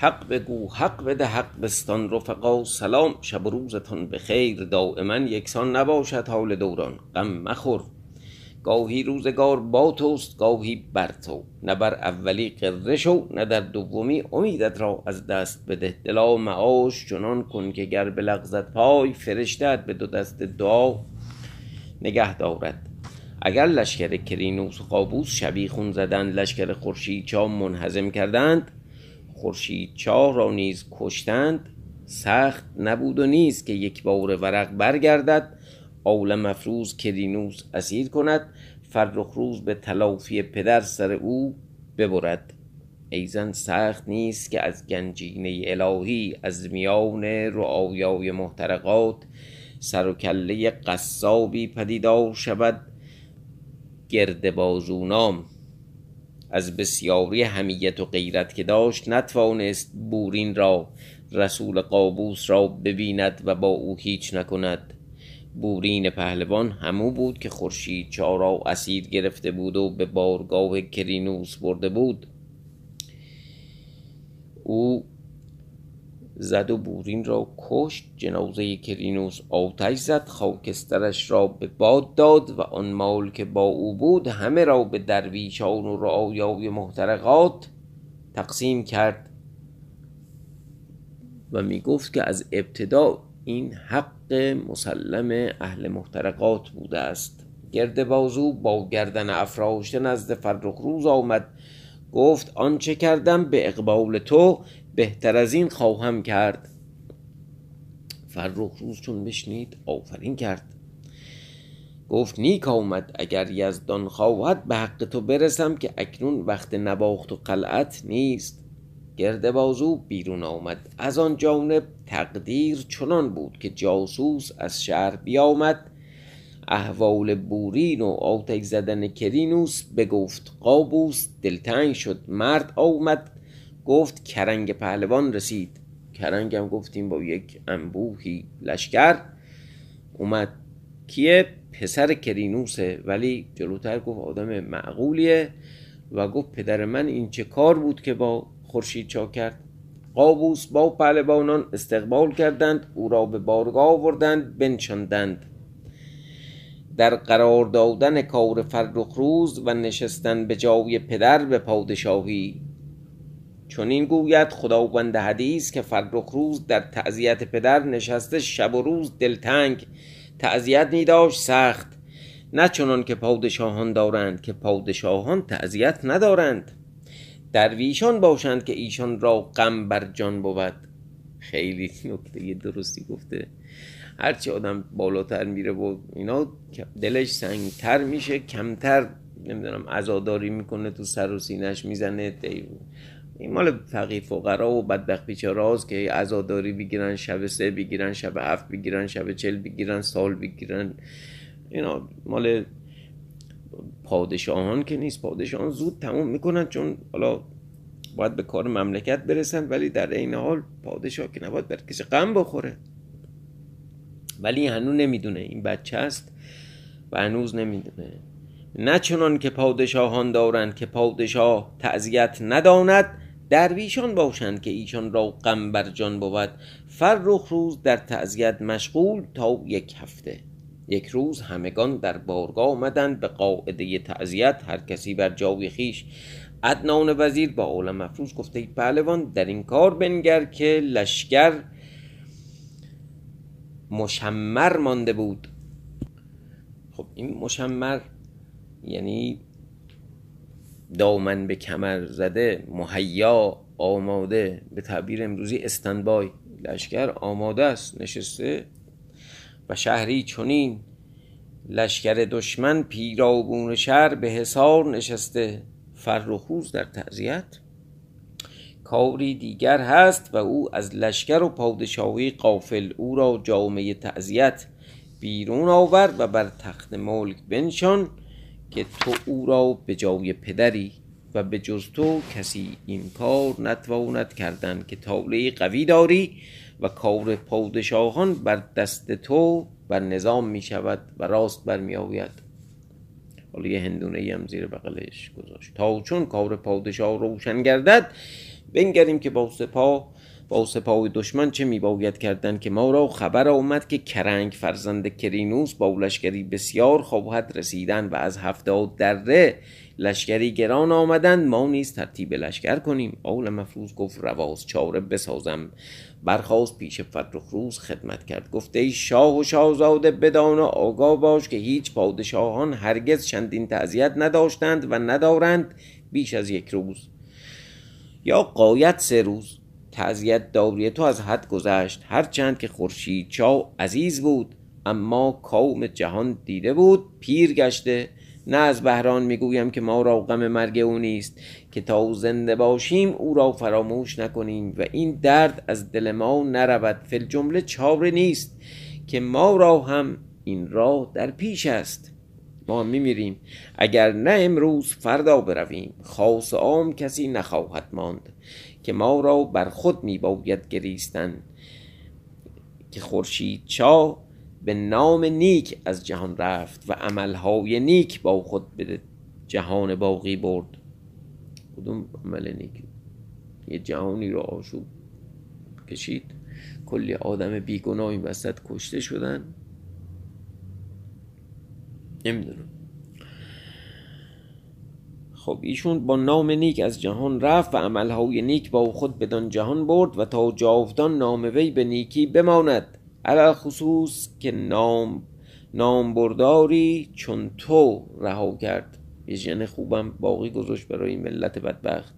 حق بگو حق بده حق بستان رفقا سلام شب و روزتان به خیر دایما یکسان نباشد حال دوران غم مخور. گاهی روزگار با توست گاهی بر تو. نه بر اولی غره شو نه در دومی امیدت را از دست بده. دلا معاش چنان کن که گر بلغزد پای فرشتهت به دو دست دعا نگه دارد. اگر لشکر کرینوس و قابوس شبیخون زدند لشکر خورشیدچاه منهزم کردند خورشیدچاه را نیز کشتند سخت نبود و نیست که یک بار ورق برگردد عالم افروز کرینوس اسیر کند فرخ روز به تلافی پدر سر او ببرد. ایزن سخت نیست که از گنجینه الهی از میان رعایای محترقات سر و کله قصابی پدیدار شود. گرد بازو نام از بسیاری حمیت و غیرت که داشت نتوانست بورین را رسول قابوس را ببیند و با او هیچ نکند. بورین پهلوان همو بود که خورشیدچاه را اسیر گرفته بود و به بارگاه کرینوس برده بود. او زد و بورین را کشت جنازه کرینوس آتش زد خاکسترش را به باد داد و آن مال که با او بود همه را به درویشان و رعایای محترقات تقسیم کرد. و می گفت که از ابتدا این حق مسلم اهل محترقات بوده است. گرد بازو با گردن افراشته نزد فرخ روز آمد. گفت آنچه کردم به اقبال تو بهتر از این خواهم کرد. فرخ روز چون بشنید آفرین کرد. گفت نیک آمد اگر یزدان خواهد به حق تو برسم که اکنون وقت نباخت و قلعت نیست. گرد بازو بیرون آمد. از آن جانب تقدیر چنان بود که جاسوس از شهر بیامد. احوال بورین و آتش زدن کرینوس بگفت قابوس دلتنگ شد. مرد آمد گفت کرنگ پهلوان رسید. کرنگ هم گفتیم با یک انبوهی لشکر. اومد. کیه؟ پسر کرینوسه. ولی جلوتر گفت آدم معقولیه. و گفت پدر من این چه کار بود که با خورشید چا کرد؟ قابوس با پهلوانان استقبال کردند. او را به بارگاه آوردند. بنشاندند. در قرار دادن کار فرخ روز و نشستن به جای پدر به پادشاهی چون این گوید خداوند حدیث که فرخ روز در تعذیت پدر نشسته شب و روز دلتنگ تعذیت می داشت سخت. نه چنان که پادشاهان دارند که پادشاهان تعذیت ندارند. درویشان باشند که ایشان را غم بر جان بود. خیلی نکته درستی گفته. هرچی آدم بالاتر میره و اینا دلش سنگتر میشه کمتر نمی‌دونم عزاداری می‌کنه تو سر و سینش می‌زنه این مال فقیر فقرا و بدبخت بیچاراست که عزاداری بگیرن شب سه بگیرن شب هفت بگیرن شب چل بگیرن سال بگیرن. اینا مال پادشاهان که نیست. پادشاهان زود تموم می‌کنن چون حالا باید به کار مملکت برسن ولی در این حال پادشاه که نباید بر کسی غم بخوره. ولی هنوز نمی‌دونه. این بچه است و هنوز نمی‌دونه. نه چنان که پادشاهان دارند که پادشاه تعذیت نداند درویشان باشند که ایشان را غم بر جان بود. فرخ روز در تعذیت مشغول تا یک هفته. یک روز همگان در بارگاه آمدند به قاعده تعذیت هر کسی بر جای خیش. عدنان وزیر با عالم مفروض گفته پهلوان در این کار بنگر که لشکر مشمر مانده بود. خب این مشمر یعنی دامن به کمر زده مهیا آماده. به تعبیر امروزی استنبای. لشکر آماده است نشسته. و شهری چنین. لشکر دشمن پیرابون شهر به حصار نشسته. فرخوز در تعذیت کاری دیگر هست و او از لشکر و پادشاهی قافل او را جامعه تعذیت بیرون آورد و بر تخت ملک بنشان. که تو او را به جای پدری و به جز تو کسی این کار نتواند کردن که تاله قوی داری و کار پادشاهان بر دست تو بر نظام می شود و راست بر می آوید حالا یه هندونه هم زیر بغلش گذاشت. تا چون کار پادشاه روشن گردد بنگریم که با سپاه با سپاه دشمن چه میباید کردن که ما را خبر آمد که کرنگ فرزند کرینوس با لشکری بسیار خواهد رسیدن و از هفتاد دره لشکری گران آمدند ما نیز ترتیب لشکر کنیم. آول مفروض گفت رواز چاره بسازم. برخواست پیش فرخ روز خدمت کرد. گفته ای شاه و شاهزاده بدان و آگاه باش که هیچ پادشاهان هرگز چندین تعذیت نداشتند و ندارند بیش از یک روز یا قایت سه روز. تعذیت داوری تو از حد گذشت. هرچند که خورشید چا عزیز بود اما قوم جهان دیده بود پیر گشته. نه از بهران می‌گویم که ما را غم مرگ او نیست که تا زنده باشیم او را فراموش نکنیم و این درد از دل ما نرود. فل جمله چاره نیست که ما را هم این راه در پیش است. ما میمیریم. اگر نه امروز فردا برویم خاص عام کسی نخواهد ماند. که ما را بر خود می باید گریستن. که خورشید چا به نام نیک از جهان رفت و عملهای نیک با خود به جهان باقی برد. کدوم عمل نیک؟ یه جهانی رو آشوب کشید. کلی آدم بیگناه این وسط کشته شدن. نمی‌دونم. خب ایشون با نام نیک از جهان رفت و عملهای نیک با خود بدان جهان برد و تا جاودان نام وی به نیکی بماند. علال خصوص که نام نام برداری چون تو رها کرد. یه خوبم باقی گذاشت برای ملت بدبخت.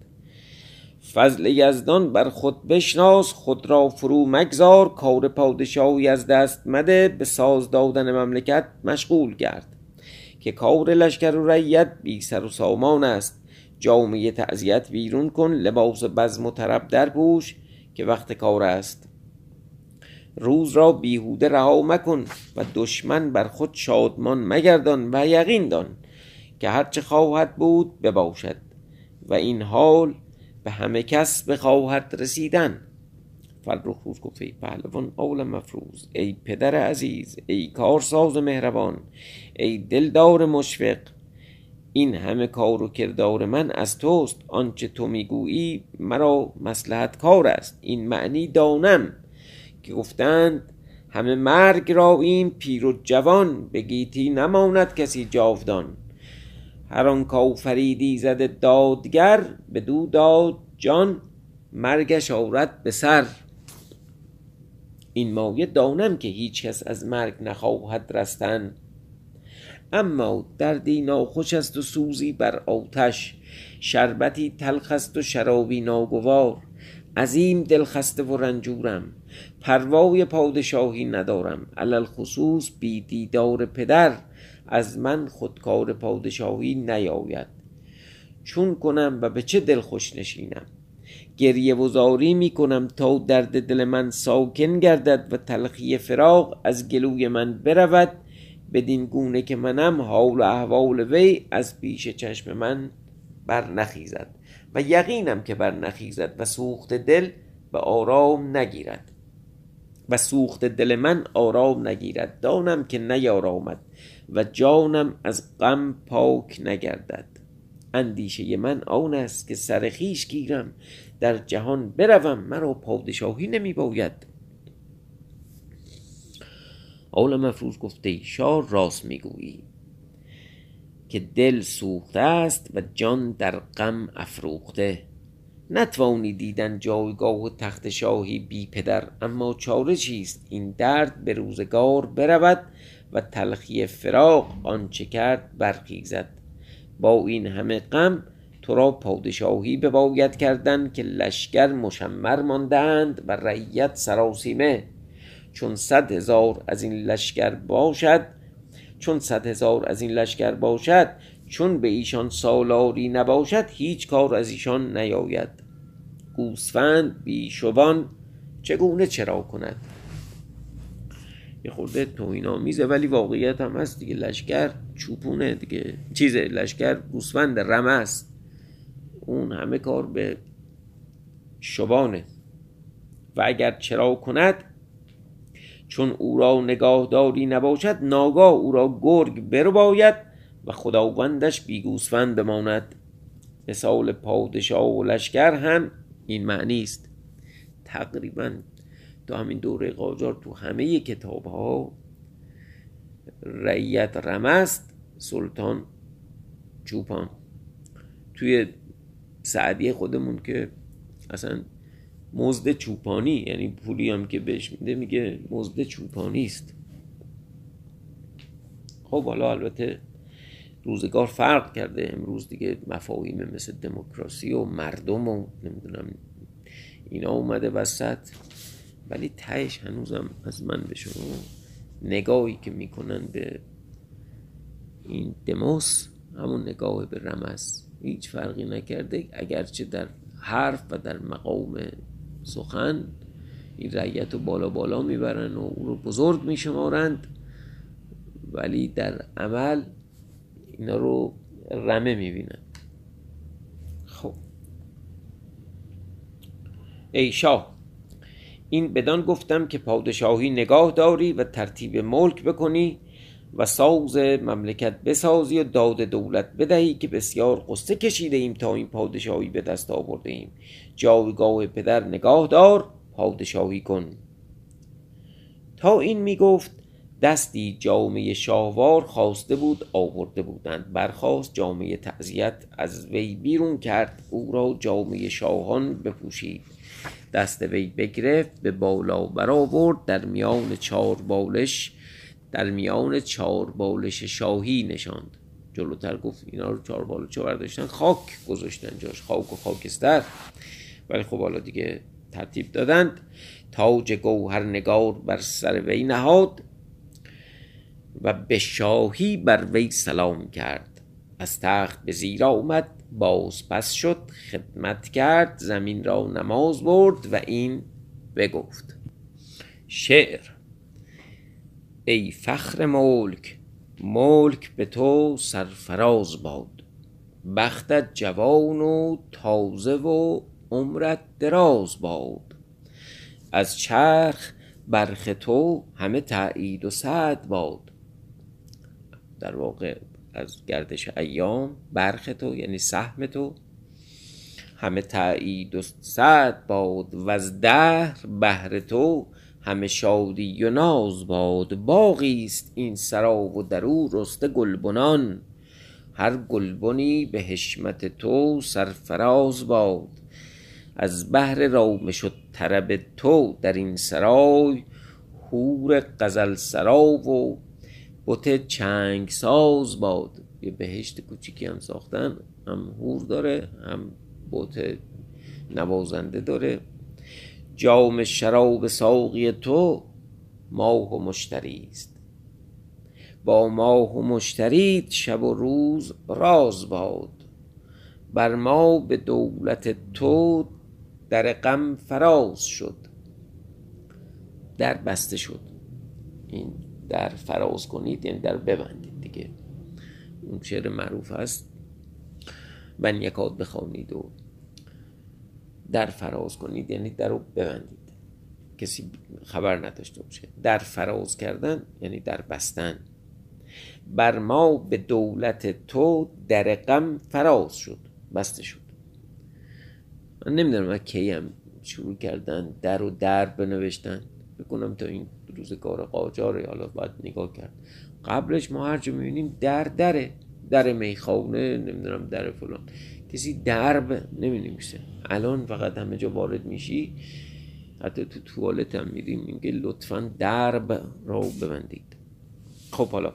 فضل یزدان بر خود بشناس خود را فرو مگذار کار پادشاهی از دست مده به ساز دادن مملکت مشغول گرد. که کار لشکر و ریت بی سر و سامان است. جامعه تعذیت بیرون کن لباس بزم و طرب در پوش که وقت کار است. روز را بیهوده رها مکن و دشمن بر خود شادمان مگردان و یقین دان که هرچه خواهد بود بباشد و این حال به همه کس بخواهد رسیدن. فرخ روز گفت ای پهلوان اول مفروض. ای پدر عزیز ای کارساز مهربان ای دلدار مشفق این همه کار و کردار من از توست. آنچه تو می‌گویی مرا مسلحت کار است. این معنی دانم که گفتند همه مرگ را این پیر و جوان به گیتی نماند کسی جاودان. هر آن کافریدی زده دادگر به دو داد جان مرگش آورد به سر. این مایه دانم که هیچ کس از مرگ نخواهد رستن. اما دردی ناخوش است و سوزی بر آتش. شربتی تلخ است و شرابی ناگوار. عظیم دل خسته و رنجورم. پروای پادشاهی ندارم. علل خصوص بی دیدار پدر. از من خودکار پادشاهی نیاید. چون کنم و به چه دل خوش نشینم؟ گریه و زاری می کنم تا درد دل من ساکن گردد و تلخی فراق از گلوی من برود. بدین گونه که منم حال و احوال وی از پیش چشم من بر نخیزد و یقینم که بر نخیزد و سوخت دل به آرام نگیرد. و سوخت دل من آرام نگیرد. دانم که نیارامد و جانم از غم پاک نگردد. اندیشه من آن است که سر خیش گیرم در جهان بروم مرا پادشاهی نمی باید اول مفروض گفته شاه راست می‌گویی که دل سوخته است و جان در غم افروخته. نتوانی دیدن جایگاه و تخت شاهی بی پدر اما چاره چیست؟ این درد به روزگار برود و تلخی فراق آنچه کرد برخیزد. با این همه غم تو را پادشاهی بباید کردن که لشکر مشمر ماندند و رعیت سراسیمه. چون صد هزار از این لشکر باشد چون صد هزار از این لشکر باشد چون به ایشان سالاری نباشد هیچ کار از ایشان نیاید. گوسفند بیشوان چگونه چرا کند؟ یه خورده توهین آمیزه ولی واقعیت هم هست دیگه. لشکر چوپونه دیگه. چیزه لشکر گوسفند رمه است. اون همه کار به شبانه. و اگر چرا کند چون او را نگاهداری نباشد ناگاه او را گرگ باید و خداوندش بیگوسفند بماند. مثال پادشاه و لشکر هم این معنی است. تقریبا تو همین دوره قاجار تو همه کتاب ها رعیت رمست سلطان چوپان. توی سعدیه خودمون که اصلا مزد چوپانی یعنی پولی هم که بهش میده میگه مزد چوپانی است. خب حالا البته روزگار فرق کرده. امروز دیگه مفاهیم مثل دموکراسی و مردم و نمی‌دونم اینا اومده وسط. ولی تهش هنوزم از من به شما نگاهی که می‌کنن به این دموس همون نگاه به رمز. هیچ فرقی نکرده. اگرچه در حرف و در مقام سخن این رعیت رو بالا بالا می‌برن و او رو بزرگ میشمارند ولی در عمل اینا رو رمه می‌بینن. خب. ای شاه این بدان گفتم که پادشاهی نگاه داری و ترتیب ملک بکنی و ساز مملکت بسازی و داد دولت بدهی که بسیار قصه کشیده ایم تا این پادشاهی به دست آورده ایم. جایگاه پدر نگاه دار پادشاهی کن. تا این می گفت دستی جامعه شاهوار خواسته بود آورده بودند. برخواست جامعه تعذیت از وی بیرون کرد او را جامعه شاهان بپوشید. دست وی بگرفت به بالا برآورد در میان چهار بالش در میان چهار بالش شاهی نشاند. جلوتر گفت اینا رو چهار بالش برداشتن خاک گذاشتن جاش خاک و خاکستر. ولی خب حالا دیگه ترتیب دادند. تاج گوهر نگار بر سر وی نهاد و به شاهی بر وی سلام کرد. از تخت به زیر آمد باز پس شد خدمت کرد زمین را نماز برد و این بگفت. شعر ای فخر ملک ملک به تو سرفراز باد. بختت جوان و تازه و عمرت دراز باد. از چرخ برخ تو همه تایید و سعد باد. در واقع از گردش ایام برخ تو یعنی سهم تو همه تایید و سعد باد. و از دهر بهر تو همه شادی و ناز باد باغی است این سرا و در او رسته گلبنان. هر گلبنی به حشمت تو سرفراز باد. از بهر رامش و طرب تو در این سرای حور غزل سرا و بت چنگ ساز باد. یه بهشت کوچیکی هم ساختن هم هور داره هم بت نوازنده داره. جام شراب ساقی تو ماه و مشتری است. با ماه و مشتریت شب و روز راز باد. بر ما به دولت تو در غم فراز شد. در بسته شد. این در فراز کنید یعنی در ببندید دیگه. اون شعر معروف هست من یکاد بخوانید و در فراز کنید یعنی در رو ببندید. کسی خبر نداشته باشه. در فراز کردن یعنی در بستن. بر ما به دولت تو در غم فراز شد بسته شد. من نمی‌دونم من کی هم شروع کردن در و در بنوشتن. بکنم تا این روزگار قاجاره حالا باید نگاه کرد. قبلش ما هر جا می‌بینیم در دره. در می‌خونه نمی‌دونم در فلان. کسی درب نمی الان فقط همه جا وارد میشی. حتی تو توالت هم میریم. میگه لطفا درب را ببندید. خب حالا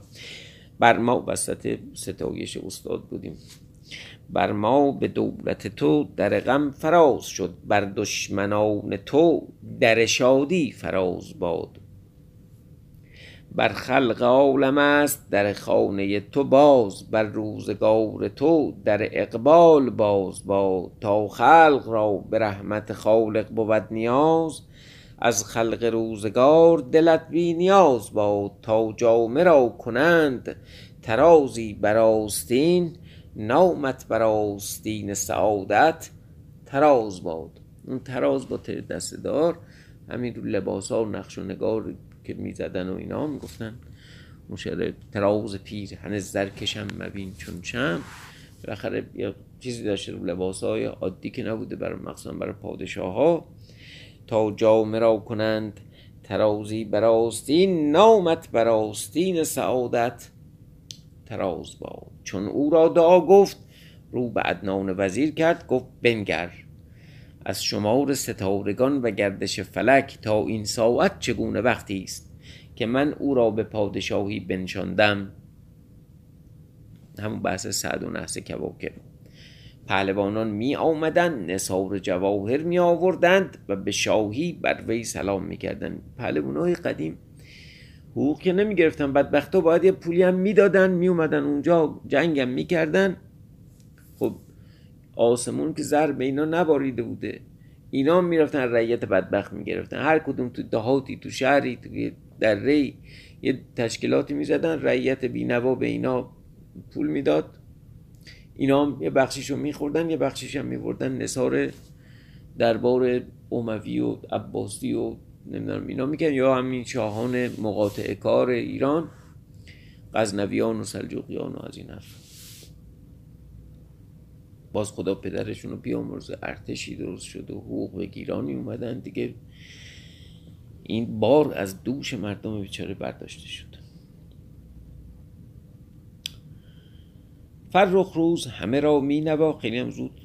بر ما وسط ستایش استاد بودیم. بر ما به دولت تو در غم فراز شد. بر دشمنان تو در شادی فراز باد. بر خلق عالم است در خانه تو باز بر روزگار تو در اقبال باز با تا خلق را به رحمت خالق بود نیاز. از خلق روزگار دلت بی نیاز باد تا جامه را کنند ترازی بر آستین. نامت بر آستین سعادت تراز باد. اون تراز با دست دار همین رو لباس ها و نقش و نگار که می‌زدن و اینا می‌گفتن شعر تراوز پیر هنه زرکشم مبین چون چم بالاخره یه چیزی داشته رو لباس های عادی که نبوده برای مخصوصا برای پادشاه ها تا جامعه را کنند ترازی براستین نامت براستین سعادت تراز با چون او را دعا گفت رو به ادنان وزیر کرد گفت بنگر. از شمار ستارگان و گردش فلک تا این ساعت چگونه وقتی است که من او را به پادشاهی بنشاندم؟ همون بحث سعد و نحس کواکب پهلوانان می آمدند نصار جواهر می آوردند و به شاهی بر وی سلام می کردند. های قدیم حقوق که نمی گرفتن بدبختا باید یه پولی هم می‌دادن می اومدن اونجا جنگم می‌کردن خب آسمون که زر به اینا نباریده بوده. اینا می‌رفتن رعیت بدبخت می‌گرفتن. هر کدوم تو دهاتی تو شهری تو در ری یه تشکیلاتی می‌زدن. رعیت بینوا به اینا پول می‌داد. اینا هم یه بخشیش رو میخوردن یه بخشیش هم میوردن نصار دربار اوموی و عباسی و نمی‌دونم اینا میکن یا همین شاهان مقاطع کار ایران غزنویان و سلجوقیان و از این حرف. باز خدا پدرشون رو بیامرزه ارتشی درست شد و حقوق بگیرانی اومدن. دیگه این بار از دوش مردم بیچاره برداشته شد. فرخ روز همه را می نوا. خیلی هم زود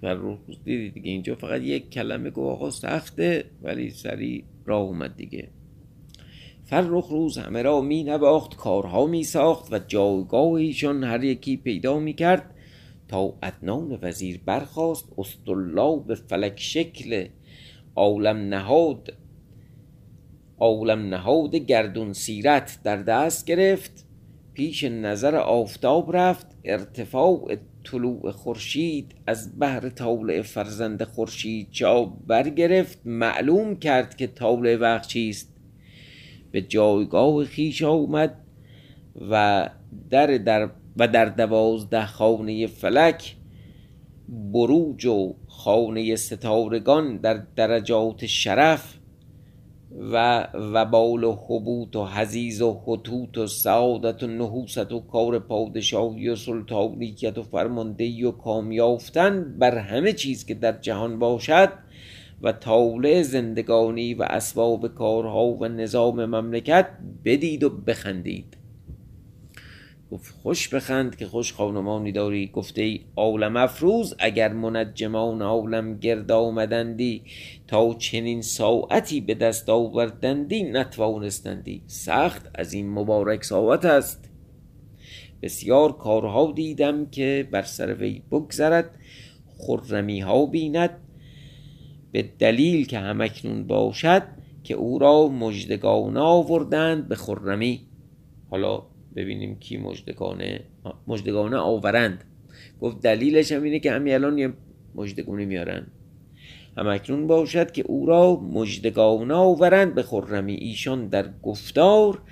فرخ روز دیدی دیگه. اینجا فقط یک کلمه گو آقا سخته ولی سریع راه اومد دیگه. فرخ روز همه را می نواخت کارها می ساخت و جایگاه ایشان هر یکی پیدا می کرد. تا ادنان وزیر برخواست به فلک شکل عالم نهاد. عالم نهاد گردون سیرت در دست گرفت پیش نظر آفتاب رفت ارتفاع طلوع خورشید از بحر طالع فرزند خورشید جا برگرفت. معلوم کرد که طالع وقت چیست. به جایگاه خیش آمد و در, در و در دوازده خانه فلک بروج و خانه ستارگان در درجات شرف و وبال و حبوط و حزیز و خطوط و سعادت و نحوست و کار پادشاهی و سلطانیت و فرماندهی و کامیافتن بر همه چیز که در جهان باشد و طاوله زندگانی و اسباب کارها و نظام مملکت بدید و بخندید. گفت خوش بخند که خوش خانمانی داری. گفته ای عالم افروز اگر منجمان عالم گرد آمدندی تا چنین ساعتی به دست آوردندی نتوانستندی. سخت از این مبارک ساعت است. بسیار کارها دیدم که بر سر وی بگذرد خرمی ها بیند به دلیل که همکنون باشد که او را مجدگان آوردند به خرمی. حالا ببینیم کی مجدگانه مجدگانه آورند. گفت دلیلش هم اینه که همین الان یه مجدگونه میارن. هم اکنون باشد که او را مجدگانه آورند به خرمی ایشان در گفتار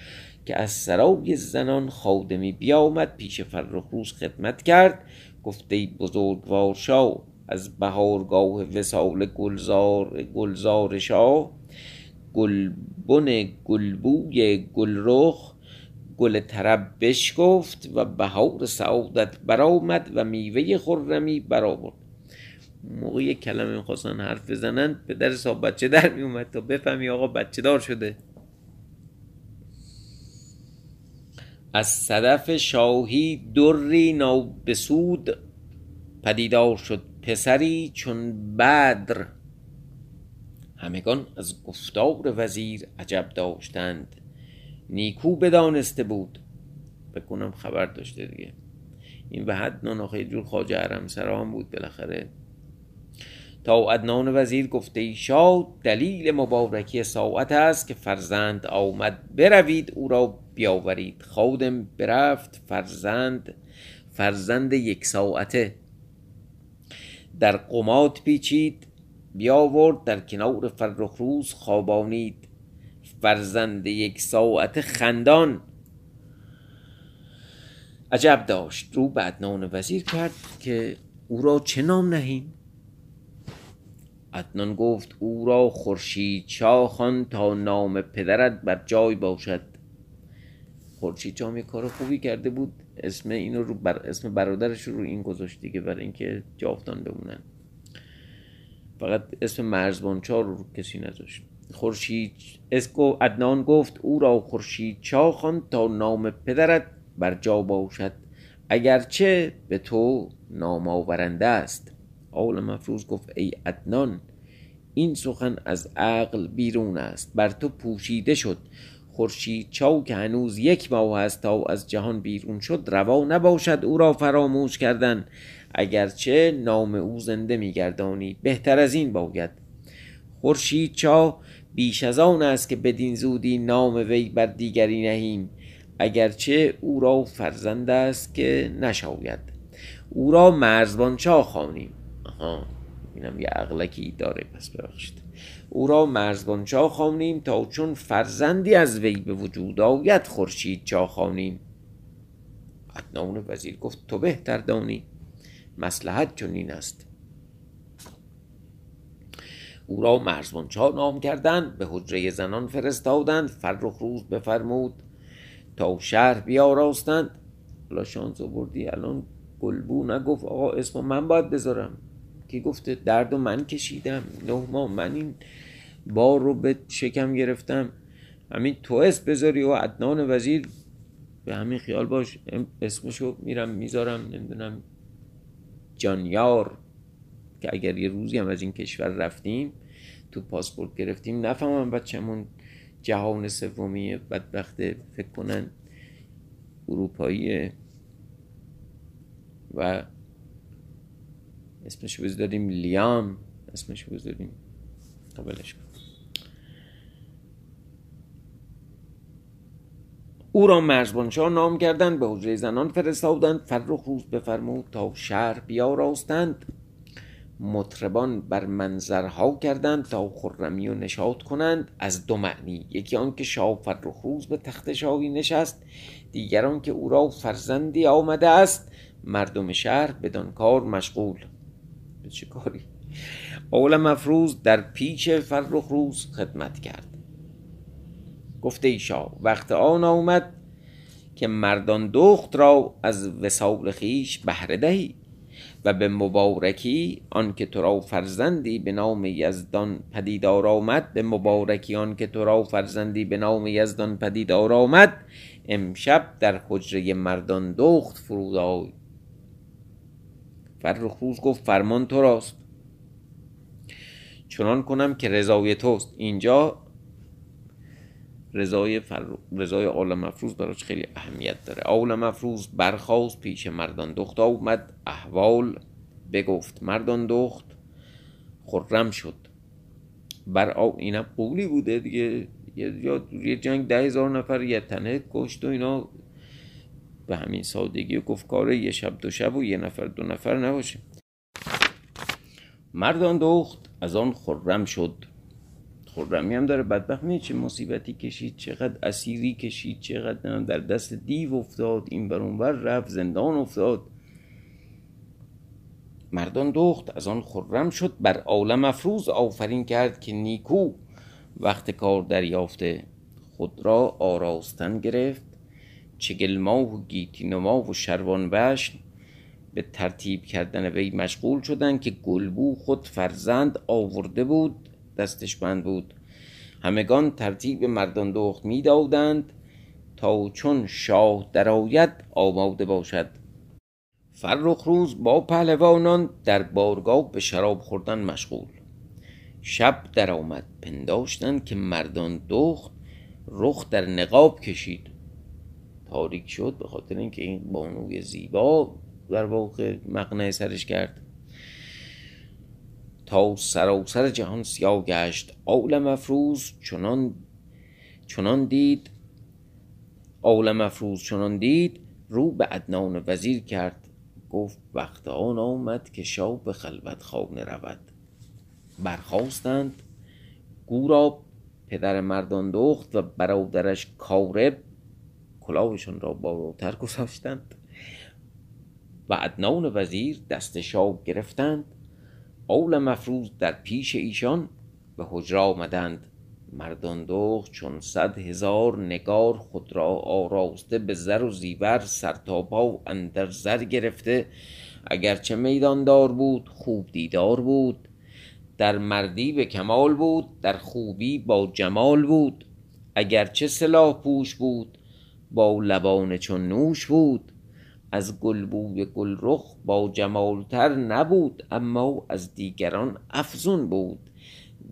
که از سرای زنان خادمی بیامد پیش فرخ روز خدمت کرد. گفته بزرگوار شاه از بهارگاه وسال گلزار گلزار شاه گلبن گلبوی گلرخ گل طرب بشکفت و بهار سعادت برآمد و میوه خرمی برآورد. موقع کلمه می‌خواستن حرف بزنن پدر صاحب بچه در میومد تا بفهمی آقا بچه دار شده. از صدف شاهی دری نابسود پدیدار شد پسری چون بدر. همگان از گفتار وزیر عجب داشتند. نیکو بدانسته بود. بکنم خبر داشته دیگه. این به حد ناناخه جور خواجه حرم سرام بود بالاخره. تا ادنان وزیر گفته ای شاد دلیل مبارکی ساعت است که فرزند آمد بروید او را بیاورید. خادم برفت فرزند فرزند یک ساعته. در قمات پیچید بیاورد در کنار فرخ روز خوابانید. فرزند یک ساعت خندان. عجب داشت. رو به ادنان وزیر کرد که او را چه نام نهیم؟ ادنان گفت او را خورشید شاه تا نام پدرت بر جای باشد. خورشید چام یه کار خوبی کرده بود. اسم اینو رو بر اسم برادرش رو این گذاشت دیگه برای اینکه جاودان بمونن. فقط اسم مرزبان چا رو کسی نذاشت. خورشید اسکو ادنان گفت او را خورشید چا خواند تا نام پدرت بر جا باشد اگرچه به تو نام آورنده است. آول مفروض گفت ای ادنان این سخن از عقل بیرون است بر تو پوشیده شد. خورشید چاو که هنوز یک ماه است تا از جهان بیرون شد روا نباشد او را فراموش کردن. اگرچه نام او زنده میگردانی بهتر از این باید. خورشید چا بیش از آن است که بدین زودی نام وی بر دیگری نهیم اگرچه او را فرزند است که نشاید. او را مرزبان چا خوانیم. آها اینم یه عقلکی داره پس ببخشید. او را مرزبان چا خوانیم تا چون فرزندی از وی به وجود آید خورشید چا خوانیم. عدنان وزیر گفت تو بهتر دانی. مسلحت چنین است. او را مرزبان چا نام کردند به حجره زنان فرستادند فرخ روز بفرمود تا شهر بیاراستند. حالا شانس آوردی الان گلبو نگفت آقا اسم من باید بذارم. کی گفته؟ درد و من کشیدم. نه ماه من این بار رو به شکم گرفتم. همین تو اسم بذاری و عدنان وزیر به همین خیال باش. اسمشو میرم می‌ذارم نمی‌دونم. جانیار. که اگر یه روزی هم از این کشور رفتیم تو پاسپورت گرفتیم. نفهمم بچه‌مون جهان سومی بدبخت فکر کنن اروپایی و اسمش بذاریم لیام. اسمش بذاریم قبلش. کن او را مرزبانشاه نام کردند به حجره زنان فرستادند فرخ روز بفرمود تا شهر بیاراستند. مطربان بر منظرها کردند تا خرمی و نشاط کنند. از دو معنی. یکی آن که شاه فرخ روز به تخت شاهی نشست. دیگران که او را فرزندی آمده است. مردم شهر بدان کار مشغول. به چه کاری؟ اول مفروض در پیش فرخ روز خدمت کرد. گفته ای شاه وقت آن آمد که مردان دخت را از وسال خیش بهره دهی و به مبارکی آنکه تو را فرزندی به نام یزدان پدیدار آمد. به مبارکی آنکه تو را فرزندی به نام یزدان پدیدار آمد. امشب در حجره مردان دخت فرود آی. فرخ روز گفت فرمان تو راست. چنان کنم که رضای توست. اینجا رضای فر... رضای عالم مفروض براش خیلی اهمیت داره. عالم مفروض برخواست پیش مردان دخت اومد احوال بگفت مردان دخت خرم شد. بر آو اینم قولی بوده دیگه. یه جنگ ده هزار نفر یه تنه کشت و اینا. به همین سادگی گفت کاره یه شب دو شب و یه نفر دو نفر نباشه. مردان دخت از آن خرم شد. خرمی هم داره بدبخت می چه مصیبتی کشید چقدر اسیری کشید چقدر در دست دیو افتاد این بر اونور رفت زندان افتاد. مردان دخت از آن خرم شد بر عالم افروز آفرین کرد که نیکو. وقت کار دریافته خود را آراستن گرفت. چگل ماه و گیتی و شروان بشن به ترتیب کردن وی مشغول شدند که گلبو خود فرزند آورده بود. دستش بند بود. همگان ترتیب مردان دخت می دادند تا چون شاه درآید آماده باشد. فرخ روز با پهلوانان در بارگاه به شراب خوردن مشغول. شب درآمد پنداشتند که مردان دخت رخ در نقاب کشید. تاریک شد به خاطر اینکه این بانوی زیبا در واقع مقنعه سرش کرد. تا سراسر جهان سیاه گشت. عالم افروز چنان چنان دید عالم افروز چنان دید رو به عدنان وزیر کرد. گفت وقت آن آمد که شاه به خلوت خانه رود. برخواستند گورا پدر مردان دخت و برادرش کارب کلاهشان را بالاتر گذاشتند. و عدنان وزیر دست شاه گرفتند. اول مفروض در پیش ایشان به حجره آمدند. مردان دخت چون صد هزار نگار خود را آراسته به زر و زیور سر تا پا اندر زر گرفته. اگرچه میداندار بود خوب دیدار بود. در مردی به کمال بود در خوبی با جمال بود. اگرچه سلاح پوش بود با لبان چون نوش بود. از گلبوی گلرخ با جمالتر نبود اما از دیگران افزون بود.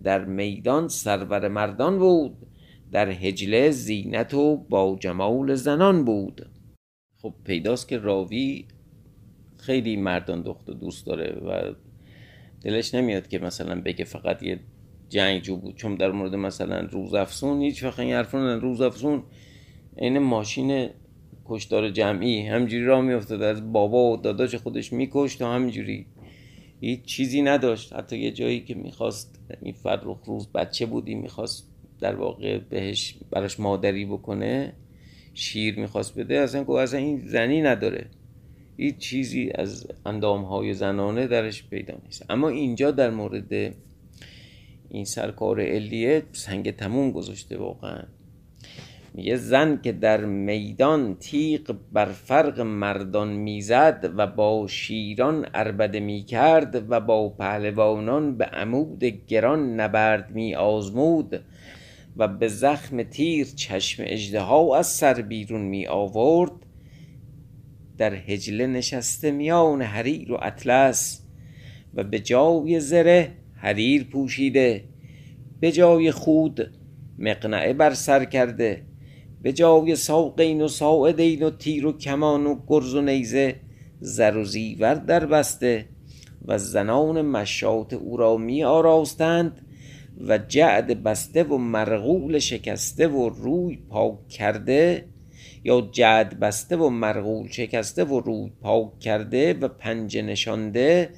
در میدان سرور مردان بود در هجله زینت و با جمال زنان بود. خب پیداست که راوی خیلی مردان دخت و دوست داره و دلش نمیاد که مثلا بگه فقط یه جنگجو بود. چون در مورد مثلا روزافزون هیچ وقت این حرفان روزافزون این ماشین کشتار جمعی همجوری را میافتاد. از بابا و داداش خودش میکشت و همجوری. هیچ چیزی نداشت. حتی یه جایی که می‌خواست این فرخ روز بچه بودی می‌خواست در واقع بهش براش مادری بکنه شیر می‌خواست بده اصلا گفت اصلا این زنی نداره. هیچ چیزی از اندام های زنانه درش پیدا نیست. اما اینجا در مورد این سرکار علیه سنگ تموم گذاشته واقعا. میگه زن که در میدان تیغ بر فرق مردان می‌زد و با شیران عربده می‌کرد و با پهلوانان به عمود گران نبرد می آزمود و به زخم تیر چشم اجدها از سر بیرون می آورد در هجله نشسته میان حریر و اطلس و به جای زره حریر پوشیده به جای خود مقنعه بر سر کرده به جای ساقین و ساعدین و تیر و کمان و گرز و نیزه زر و زیور در بسته و زنان مشات او را می آراستند و جعد بسته و مرغول شکسته و روی پاک کرده یا جعد بسته و مرغول شکسته و روی پاک کرده و پنجه نشانده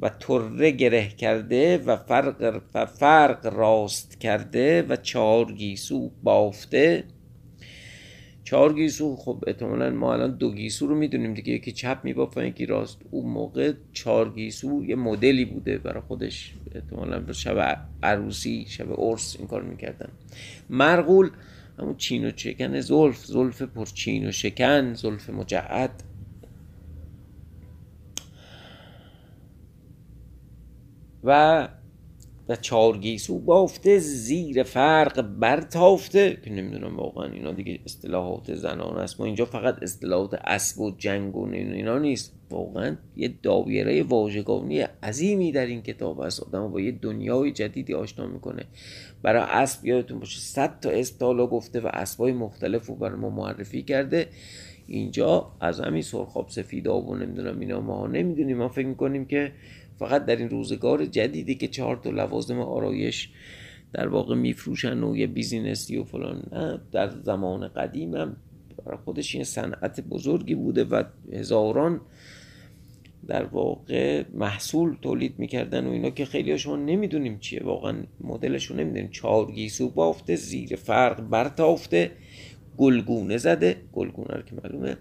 و تره گره کرده و فرق, و فرق راست کرده و چهار گیسو بافته چهار گیسو خب احتمالا ما الان دو گیسو رو می‌دونیم دیگه. یکی چپ میبافن یکی راست. اون موقع چهار گیسو یه مدلی بوده برای خودش. احتمالا شب عروسی شب عرس این کار می‌کردن. مرغول همون چین و چکن زلف. زلف پر چین و شکن زلف مجعد. و و چارگیسو بافته زیر فرق برتافته که نمی‌دونم واقعا اینا دیگه اصطلاحات زنان است. ما اینجا فقط اصطلاحات اسب و جنگ و اینا نیست. واقعا یه دایره واژگانی عظیمی در این کتاب است. آدم با یه دنیای جدیدی آشنا می‌کنه. برای اسب یادتون باشه صد تا اسب تالا گفته و اسبای مختلف رو برای ما معرفی کرده. اینجا از همین سرخاب سفیدا و نمی‌دونم اینا ما نمی‌دونیم. ما فکر می‌کنیم که فقط در این روزگار جدیدی که چهار تا لوازم آرایش در واقع میفروشن و یه بیزینسی و فلان نه در زمان قدیم هم برای خودش این صنعت بزرگی بوده و هزاران در واقع محصول تولید می‌کردن و اینا که خیلی شما نمی‌دونیم چیه. واقعا مدلشون نمی‌دونیم. چهار گیسو بافته زیر فرق برتافته گلگونه زده. گلگونه که معلومه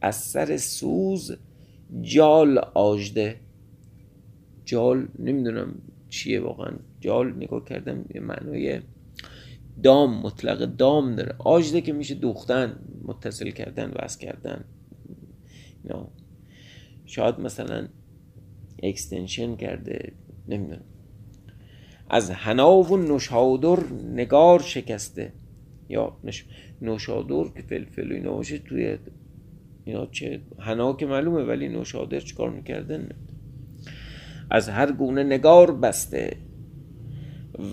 از سر سوز جال آجده جال نمی‌دونم چیه واقعا. جال نگاه کردم یه معنای دام مطلق دام داره. آجده که میشه دوختن متصل کردن وصل کردن. نه شاید مثلا اکستنشن کرده نمی‌دونم. از حنا و نوشادر نگار شکسته. یا نوشادر که فلفل و اینا باشه توی اینا چه حنا که معلومه ولی نوشادر چیکار می‌کردن؟ از هر گونه نگار بسته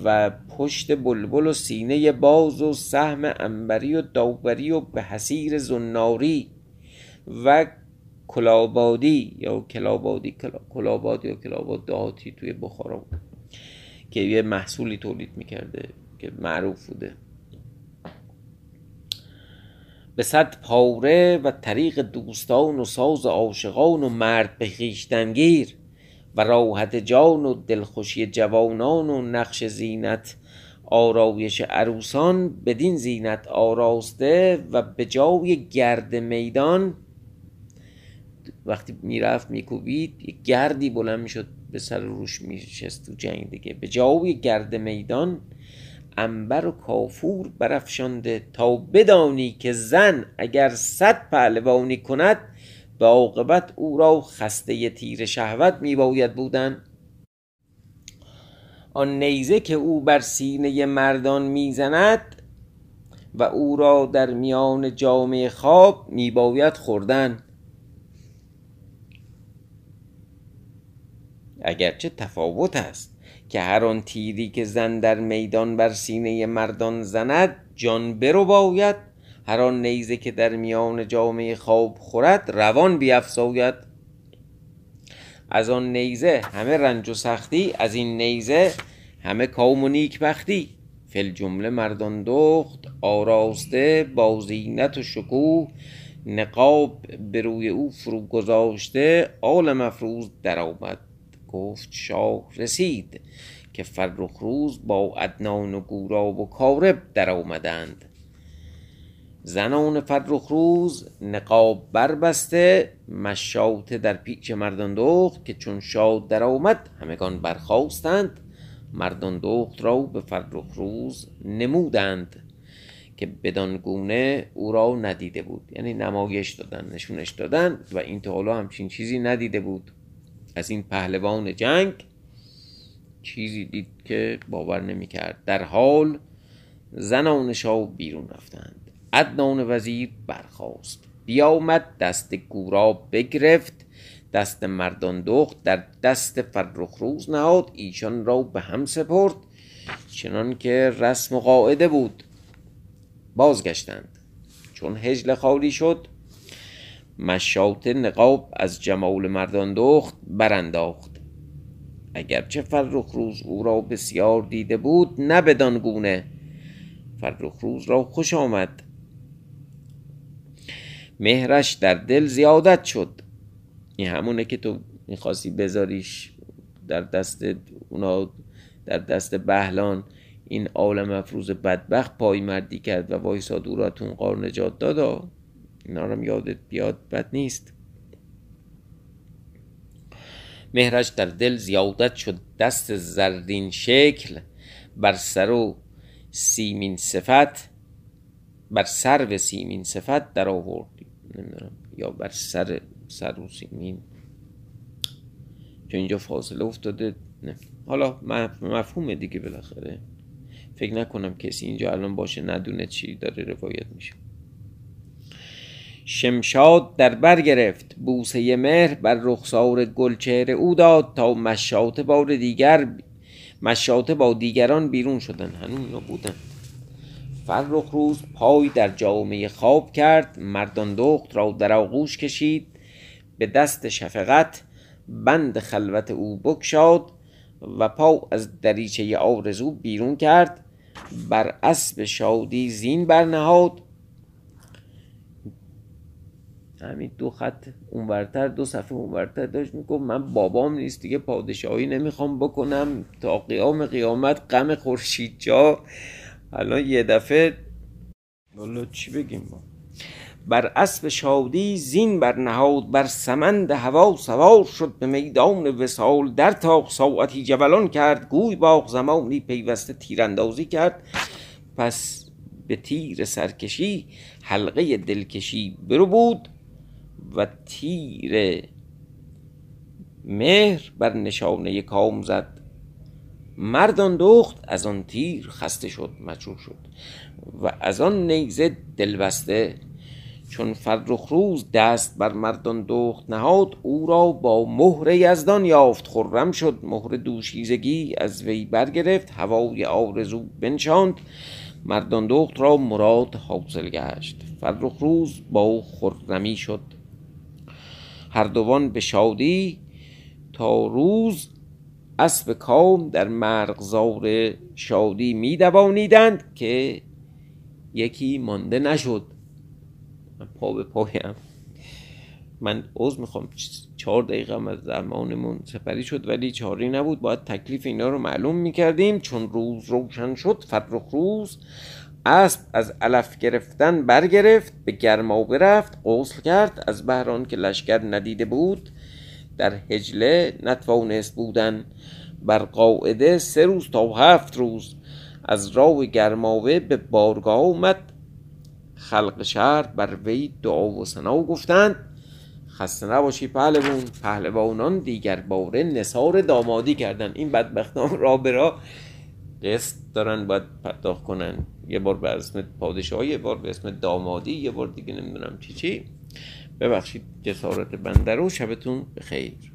و پشت بلبل و سینه باز و سهم انبری و داوری و به حسیر زناری و کلابادی یا کلابادی کلابادی یا کلاباد دهاتی توی بخارا که یه محصولی تولید می‌کرده که معروف بوده. به صد پاره و طریق دوستان و ساز عاشقان و مرد به خویشتنگیر و راحت جان و دلخوشی جوانان و نقش زینت. آرایش عروسان بدین زینت آراسته و به جای گرد میدان. وقتی می‌رفت میکوبید یک گردی بلند می‌شد به سر روش میشست تو جنگ دیگه. به جای گرد میدان انبر و کافور برافشانده تا بدانی که زن اگر صد پهلوانی کند به عاقبت او را خسته تیر شهوت می باید بودن. آن نیزه که او بر سینه مردان می‌زند و او را در میان جامعه خواب می باید خوردن. اگرچه تفاوت است که هر آن تیری که زن در میدان بر سینه مردان زند جان برو باید هر آن نیزه که در میان جامعه خواب خورد روان بیافزاید از آن نیزه همه رنج و سختی از این نیزه همه کام و نیک بختی فل جمله مردان دخت آراسته با زینت و شکوه نقاب به روی او فرو گذاشته آل مفروض در آمد گفت شاه رسید که فرخ روز با عدنان و گوراب و کارب در آمدند زنان فرخ روز نقاب بربسته مشاطه در پیچ مردان دخت که چون شاد در آمد همگان برخواستند مردان دخت را به فرخ روز نمودند که بدان گونه او را ندیده بود. یعنی نمایش دادن نشونش دادن و این تا حالا همچین چیزی ندیده بود. از این پهلوان جنگ چیزی دید که باور نمی‌کرد. در حال زنان شاه بیرون رفتند. عدنان وزیر برخاست. بیامد دست گوراب بگرفت. دست مردان دخت در دست فرخ روز نهاد. ایشان را به هم سپرد. چنان که رسم و قاعده بود. بازگشتند. چون هجل خالی شد مشاط نقاب از جمال مردان دخت برانداخت. اگرچه فرخ روز او را بسیار دیده بود نه بدان گونه. فرخ روز را خوش آمد. مهرش در دل زیادت شد. این همونه که تو می‌خواستی بذاریش در دست اونا در دست بهلان. این عالم افروز بدبخت پای مردی کرد و وایساد او قار نجات دادا اینا رو یادت بیاد بد نیست. مهرش در دل زیادت شد. دست زرین شکل بر سر و سیمین صفت بر سر و سیمین صفت در آورد. نمی‌دونم. یا بر سر سر و سیمین. چون اینجا فاصله افتاده. نه. حالا مفهومه دیگه بالاخره. فکر نکنم کسی اینجا الان باشه ندونه چی داره روایت میشه. شمشاد در بر گرفت. بوسه مهر بر رخسار گلچهر او داد تا مشاط بار دیگر مشاطه با دیگران بیرون شدن. هنوز اینا بودن. فرخ روز پای در جامعه خواب کرد مردان دخت را در آغوش کشید به دست شفقت بند خلوت او بکشاد و پا از دریچه آرزو بیرون کرد بر اسب شادی زین برنهاد همین دو خط اونورتر دو صفحه اونورتر داشت می‌گفت من بابام نیست دیگه پادشاهی نمی‌خوام بکنم تا قیام قیامت غم خورشید جا الان یه دفعه والا چی بگیم ما؟ بر اسب شادی زین بر نهاد بر سمند هوا سوار شد به میدان وسال در تا ساعتی جولان کرد گوی باغ زمانی پیوسته تیراندازی کرد. پس به تیر سرکشی حلقه دلکشی برو بود و تیر مهر بر نشانه کام زد. مردان دخت از آن تیر خسته شد مچون شد. و از آن نیزه دلبسته چون فرخ روز دست بر مردان دخت نهاد او را با مهر یزدان یافت. خرم شد مهر دوشیزگی از وی برگرفت هوای آرزو بنشاند. مردان دخت را مراد حاصل گشت. فرخ روز با خرمی شد. هر دوان به شادی تا روز اسب کام در مرغزار شادی می دوانیدند که یکی مانده نشد. من پا به پایم. من عوض می‌خوام. چهار دقیقه از زمانمون سپری شد ولی چاری نبود. باید تکلیف اینا رو معلوم می‌کردیم. چون روز روشن شد فرخ روز اسب از علف گرفتن برگرفت به گرما برفت غسل کرد. از بهران که لشکر ندیده بود در هجله نتوانست بودن. بر قاعده سه روز تا هفت روز از راه گرماوه به بارگاه اومد خلق شهر بر وی دعا و سنا گفتند. خسته نباشی پهلوان. پهلوانان دیگر باره نصار دامادی کردن این بدبختان را به قسط دارن باید پرداخت کنن یه بار به اسم پادشاهی یه بار به اسم دامادی یه بار دیگه نمی‌دونم چی چی. ببخشید جسارت بنده رو شبتون بخیر.